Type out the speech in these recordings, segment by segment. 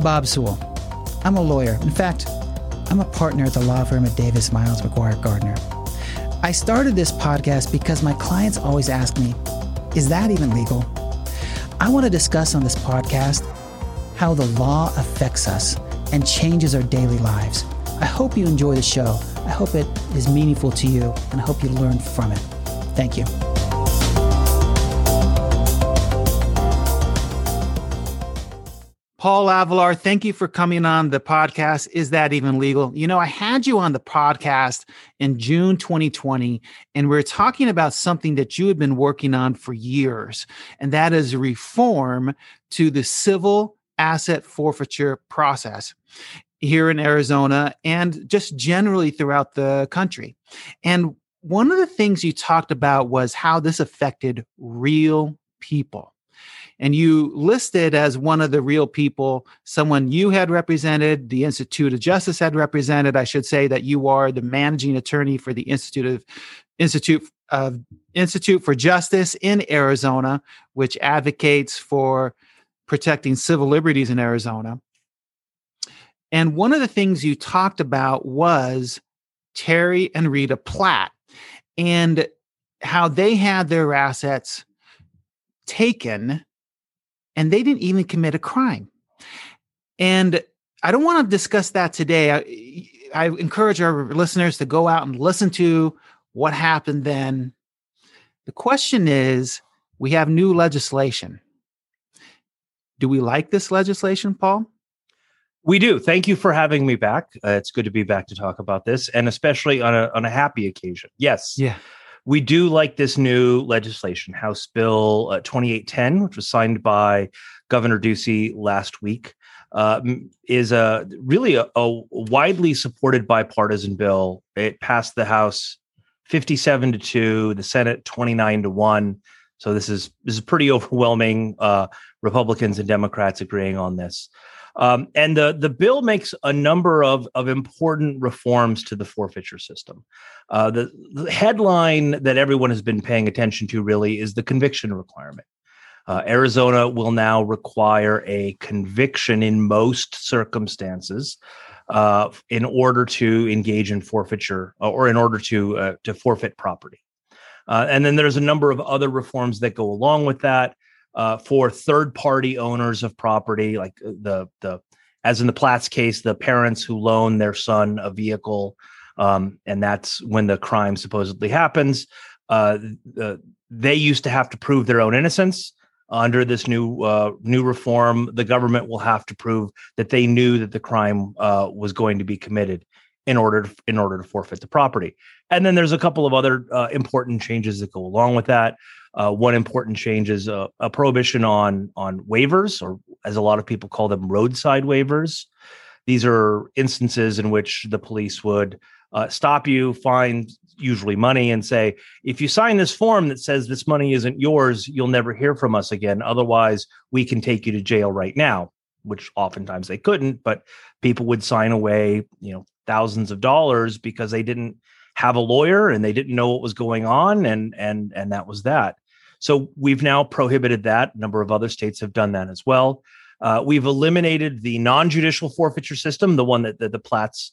I'm Bob Sewell. I'm a lawyer. In fact, I'm a partner at the law firm of Davis Miles McGuire Gardner. I started this podcast because my clients always ask me, is that even legal? I want to discuss on this podcast how the law affects us and changes our daily lives. I hope you enjoy the show. I hope it is meaningful to you, and I hope you learn from it. Thank you. Paul Avelar, thank you for coming on the podcast. Is that even legal? You know, I had you on the podcast in June 2020, and we are talking about something that you had been working on for years, and that is reform to the civil asset forfeiture process here in Arizona and just generally throughout the country. And one of the things you talked about was how this affected real people and you listed as one of the real people someone you had represented the institute of justice had represented i should say that you are the managing attorney for the institute of institute of institute for justice in arizona which advocates for protecting civil liberties in arizona. And one of the things you talked about was terry and rita platt and how they had their assets taken and they didn't even commit a crime. And I don't want to discuss that today. I, I encourage our listeners to go out and listen to what happened then. The question is we have new legislation. Do we like this legislation, Paul? We do. Thank you for having me back. Uh, it's good to be back to talk about this, and especially on a on a happy occasion. Yes. Yeah we do like this new legislation, House Bill uh, 2810, which was signed by Governor Ducey last week. Uh, is a really a, a, widely supported bipartisan bill. It passed the House 57 to 2, the Senate 29 to 1. So this is this is pretty overwhelming. Uh, Republicans and Democrats agreeing on this. Um, and the the bill makes a number of of important reforms to the forfeiture system. Uh, the, the, headline that everyone has been paying attention to really is the conviction requirement. Uh, Arizona will now require a conviction in most circumstances uh, in order to engage in forfeiture uh, or in order to uh, to forfeit property. Uh, and then there's a number of other reforms that go along with that uh, for third party owners of property, like uh, the the as in the Platts case, the parents who loan their son a vehicle, um, and that's when the crime supposedly happens. Uh, the, they used to have to prove their own innocence. Under this new uh, new reform, the government will have to prove that they knew that the crime uh, was going to be committed in order to, in order to forfeit the property. And then there's a couple of other uh, important changes that go along with that. Uh, one important change is a, a, prohibition on on waivers, or as a lot of people call them, roadside waivers. These are instances in which the police would uh, stop you, find usually money, and say, if you sign this form that says this money isn't yours, you'll never hear from us again. Otherwise, we can take you to jail right now. Which oftentimes they couldn't, but people would sign away, you know, thousands of dollars because they didn't have a lawyer and they didn't know what was going on and and and that was that so we've now prohibited that. A number of other states have done that as well. Uh, we've eliminated the non-judicial forfeiture system, the one that, that the Platts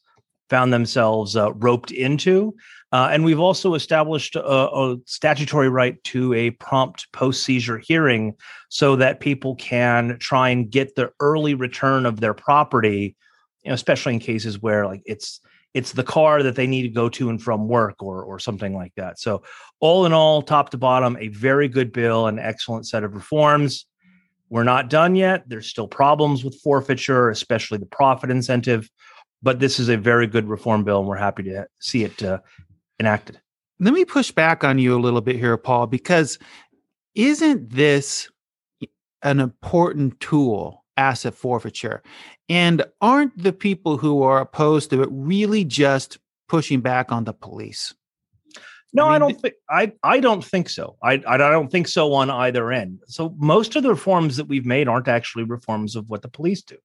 found themselves uh, roped into. Uh, and we've also established a, a, statutory right to a prompt post seizure hearing so that people can try and get the early return of their property, you know, especially in cases where like it's it's the car that they need to go to and from work or or something like that. So all in all, top to bottom, a very good bill, an excellent set of reforms. We're not done yet. There's still problems with forfeiture, especially the profit incentive, but this is a very good reform bill, and we're happy to see it uh, enacted. Let me push back on you a little bit here, Paul, because isn't this an important tool asset forfeiture. And aren't the people who are opposed to it really just pushing back on the police? No, I, mean, I don't think I I don't think so. I I don't think so on either end. So most of the reforms that we've made aren't actually reforms of what the police do.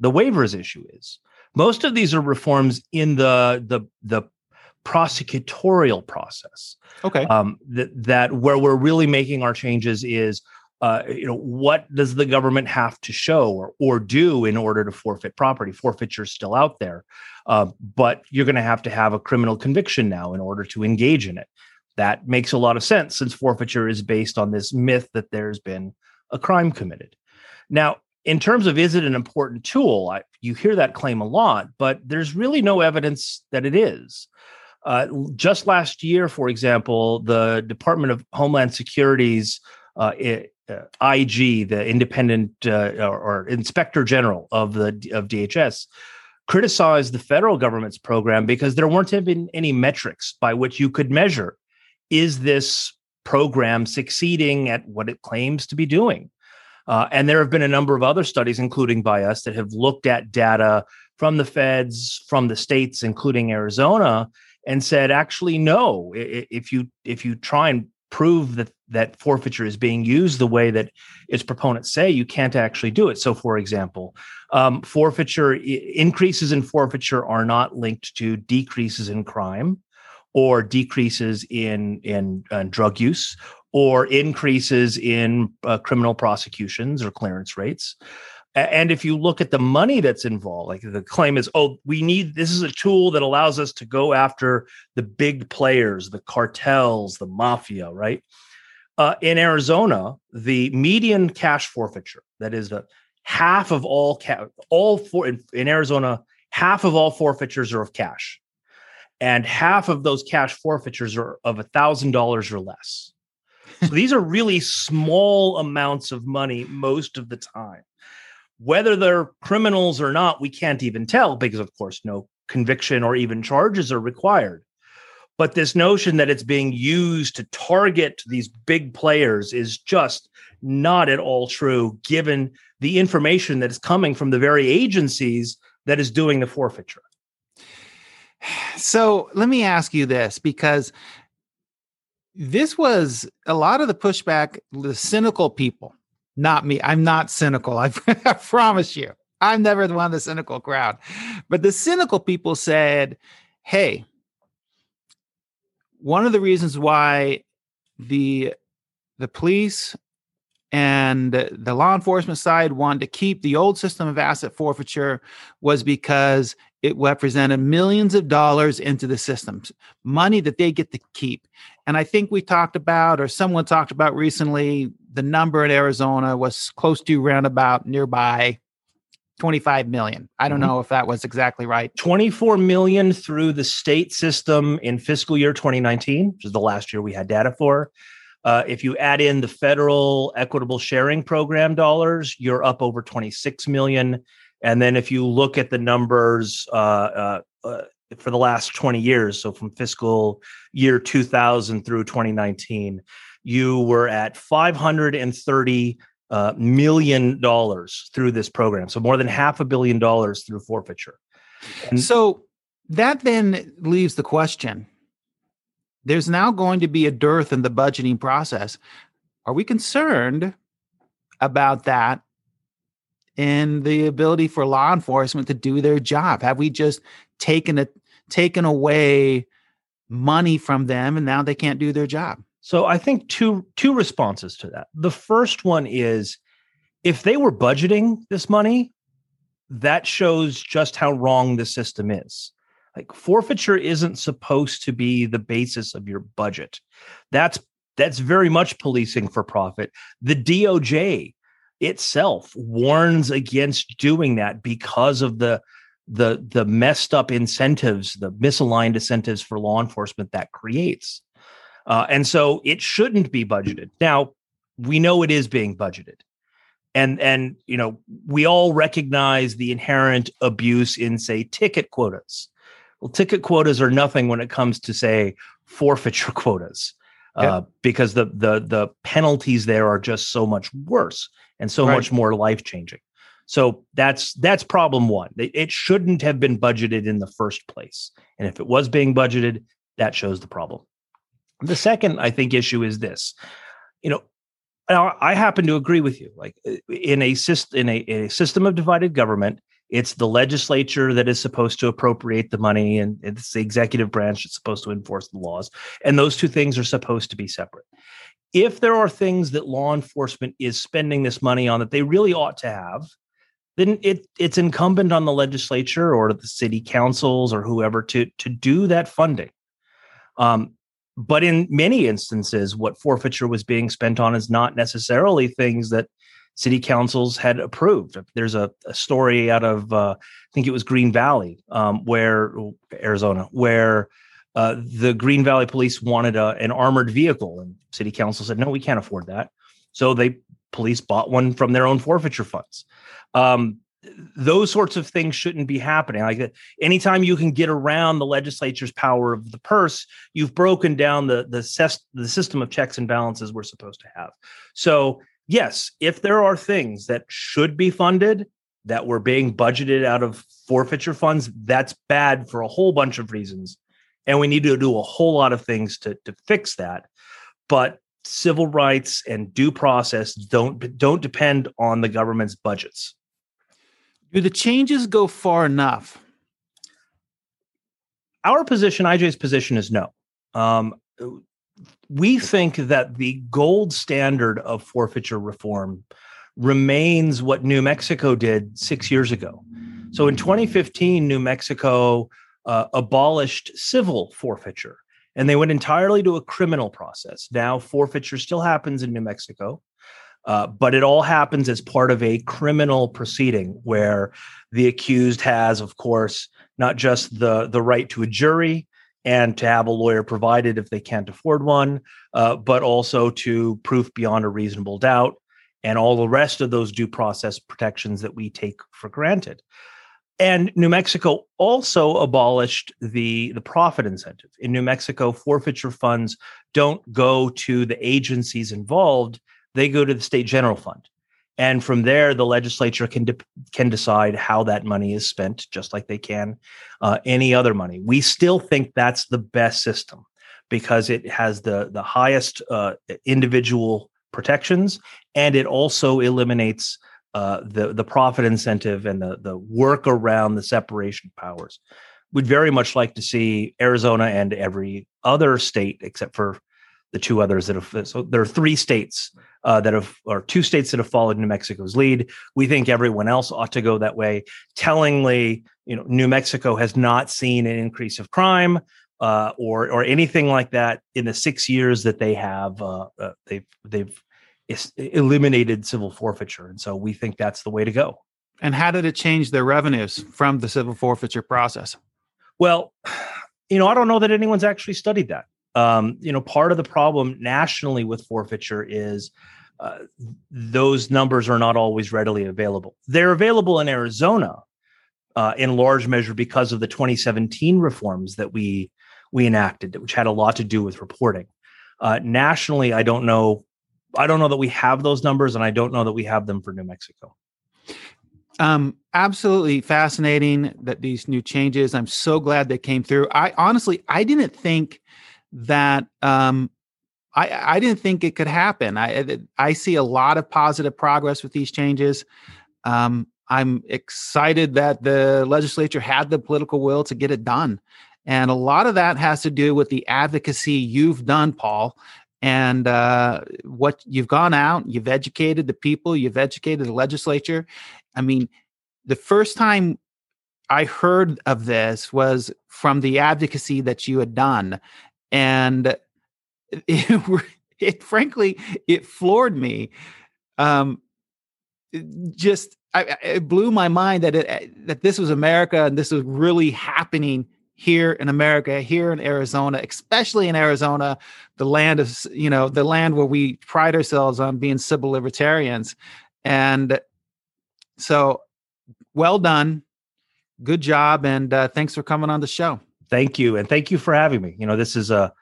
The waivers issue is. Most of these are reforms in the the the prosecutorial process. Okay. Um that that where we're really making our changes is uh, you know, what does the government have to show or, or do in order to forfeit property? Forfeiture is still out there, uh, but you're going to have to have a criminal conviction now in order to engage in it. That makes a lot of sense since forfeiture is based on this myth that there's been a crime committed. Now, in terms of is it an important tool, I, you hear that claim a lot, but there's really no evidence that it is. Uh, just last year, for example, the Department of Homeland Security's uh, it, IG, the independent uh, or, or, inspector general of the of DHS, criticized the federal government's program because there weren't even any metrics by which you could measure is this program succeeding at what it claims to be doing. Uh, and there have been a number of other studies, including by us, that have looked at data from the feds, from the states, including Arizona, and said, actually, no. If you if you try and prove that that forfeiture is being used the way that its proponents say you can't actually do it. So for example um, forfeiture increases in forfeiture are not linked to decreases in crime or decreases in in uh, drug use or increases in uh, criminal prosecutions or clearance rates and if you look at the money that's involved, like the claim is, oh, we need this is a tool that allows us to go after the big players, the cartels, the mafia, right? Uh, in Arizona, the median cash forfeiture, that is the half of all ca- all for in, in Arizona, half of all forfeitures are of cash, and half of those cash forfeitures are of a thousand dollars or less. So these are really small amounts of money most of the time. Whether they're criminals or not, we can't even tell because, of course, no conviction or even charges are required. But this notion that it's being used to target these big players is just not at all true, given the information that is coming from the very agencies that is doing the forfeiture. So let me ask you this because this was a lot of the pushback, the cynical people not me. I'm not cynical. I, promise you. I'm never the one of the cynical crowd. But the cynical people said, hey, one of the reasons why the the police and the law enforcement side wanted to keep the old system of asset forfeiture was because it represented millions of dollars into the systems, money that they get to keep. And I think we talked about, or someone talked about recently, the number in Arizona was close to roundabout nearby 25 million. I don't mm-hmm. know if that was exactly right. 24 million through the state system in fiscal year 2019, which is the last year we had data for. Uh, if you add in the federal equitable sharing program dollars, you're up over 26 million. And then if you look at the numbers uh, uh, uh for the last 20 years, so from fiscal year 2000 through 2019, you were at 530 uh, million dollars through this program. So more than half a billion dollars through forfeiture. And so that then leaves the question. There's now going to be a dearth in the budgeting process. Are we concerned about that and the ability for law enforcement to do their job? Have we just taken it taken away money from them and now they can't do their job? So I think two two responses to that. The first one is if they were budgeting this money, that shows just how wrong the system is. Like forfeiture isn't supposed to be the basis of your budget. That's that's very much policing for profit. The DOJ itself warns against doing that because of the the the messed up incentives, the misaligned incentives for law enforcement that creates. Uh, and so it shouldn't be budgeted. Now, we know it is being budgeted. And and you know, we all recognize the inherent abuse in say ticket quotas. Well, ticket quotas are nothing when it comes to say forfeiture quotas. Uh, because the the the penalties there are just so much worse and so right. much more life changing. So that's that's problem one. It shouldn't have been budgeted in the first place, and if it was being budgeted, that shows the problem. The second, I think, issue is this. You know, I happen to agree with you. Like in a system in a, a, system of divided government, it's the legislature that is supposed to appropriate the money, and it's the executive branch that's supposed to enforce the laws. And those two things are supposed to be separate. if there are things that law enforcement is spending this money on that they really ought to have, then it it's incumbent on the legislature or the city councils or whoever to to do that funding. Um, but in many instances, what forfeiture was being spent on is not necessarily things that city councils had approved. There's a, a story out of uh, I think it was Green Valley, um, where Arizona, where uh, the Green Valley Police wanted a, an armored vehicle, and City Council said, "No, we can't afford that." So they police bought one from their own forfeiture funds. Um, those sorts of things shouldn't be happening. Like anytime you can get around the legislature's power of the purse, you've broken down the the, ses- the system of checks and balances we're supposed to have. So yes, if there are things that should be funded that were being budgeted out of forfeiture funds, that's bad for a whole bunch of reasons and we need to do a whole lot of things to to fix that but civil rights and due process don't don't depend on the government's budgets do the changes go far enough? Our position ij's position is no. Um, we think that the gold standard of forfeiture reform remains what new mexico did six years ago. So in 2015 new mexico uh, abolished civil forfeiture and they went entirely to a criminal process. Now, forfeiture still happens in New Mexico, uh, but it all happens as part of a criminal proceeding where the accused has, of course, not just the, the right to a jury and to have a lawyer provided if they can't afford one, uh, but also to proof beyond a reasonable doubt and all the rest of those due process protections that we take for granted. And New Mexico also abolished the, the profit incentive. In New Mexico, forfeiture funds don't go to the agencies involved, they go to the state general fund. And from there, the legislature can de- can decide how that money is spent, just like they can uh, any other money. We still think that's the best system because it has the the highest uh, individual protections, and it also eliminates uh, the the profit incentive and the the work around the separation of powers. We'd very much like to see Arizona and every other state, except for the two others that have. So there are three states uh, that have, or two states that have followed New Mexico's lead. We think everyone else ought to go that way. Tellingly, you know, New Mexico has not seen an increase of crime. Uh, or or anything like that in the six years that they have uh, uh they've they've eliminated civil forfeiture. And so we think that's the way to go. And how did it change their revenues from the civil forfeiture process? Well, you know, I don't know that anyone's actually studied that. Um, you know, part of the problem nationally with forfeiture is uh, those numbers are not always readily available. They're available in Arizona uh, in large measure because of the 2017 reforms that we we enacted, which had a lot to do with reporting. Uh, nationally, I don't know I don't know that we have those numbers, and I don't know that we have them for New Mexico. Um, absolutely fascinating that these new changes. I'm so glad they came through. I honestly, I didn't think that. Um, I I didn't think it could happen. I I see a lot of positive progress with these changes. Um, I'm excited that the legislature had the political will to get it done. And a lot of that has to do with the advocacy you've done, Paul, and uh, what you've gone out, you've educated the people, you've educated the legislature. I mean, the first time I heard of this was from the advocacy that you had done, and it, it frankly it floored me. Um, just I, it blew my mind that it, that this was America and this was really happening here in America, here in Arizona, especially in Arizona, the land of, you know, the land where we pride ourselves on being civil libertarians. And so, well done. Good job. And uh, thanks for coming on the show. Thank you. And thank you for having me. You know, this is a,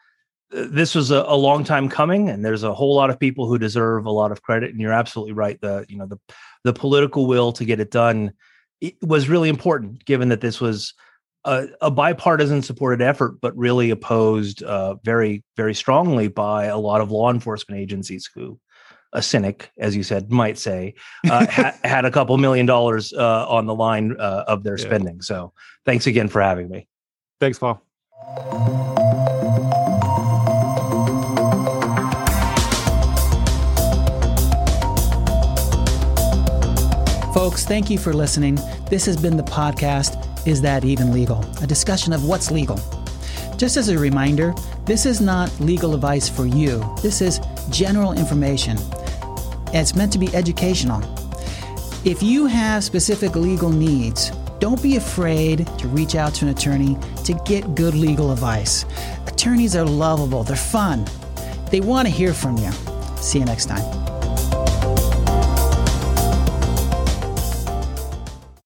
this was a, a, long time coming and there's a whole lot of people who deserve a lot of credit and you're absolutely right the you know the the political will to get it done it was really important given that this was a, a, bipartisan supported effort, but really opposed uh, very, very strongly by a lot of law enforcement agencies who, a cynic, as you said, might say, uh, ha- had a couple million dollars uh, on the line uh, of their yeah. spending. So thanks again for having me. Thanks, Paul. Folks, thank you for listening. This has been the podcast Is That Even Legal? A discussion of what's legal. Just as a reminder, this is not legal advice for you, this is general information. It's meant to be educational. If you have specific legal needs, don't be afraid to reach out to an attorney to get good legal advice. Attorneys are lovable, they're fun, they want to hear from you. See you next time.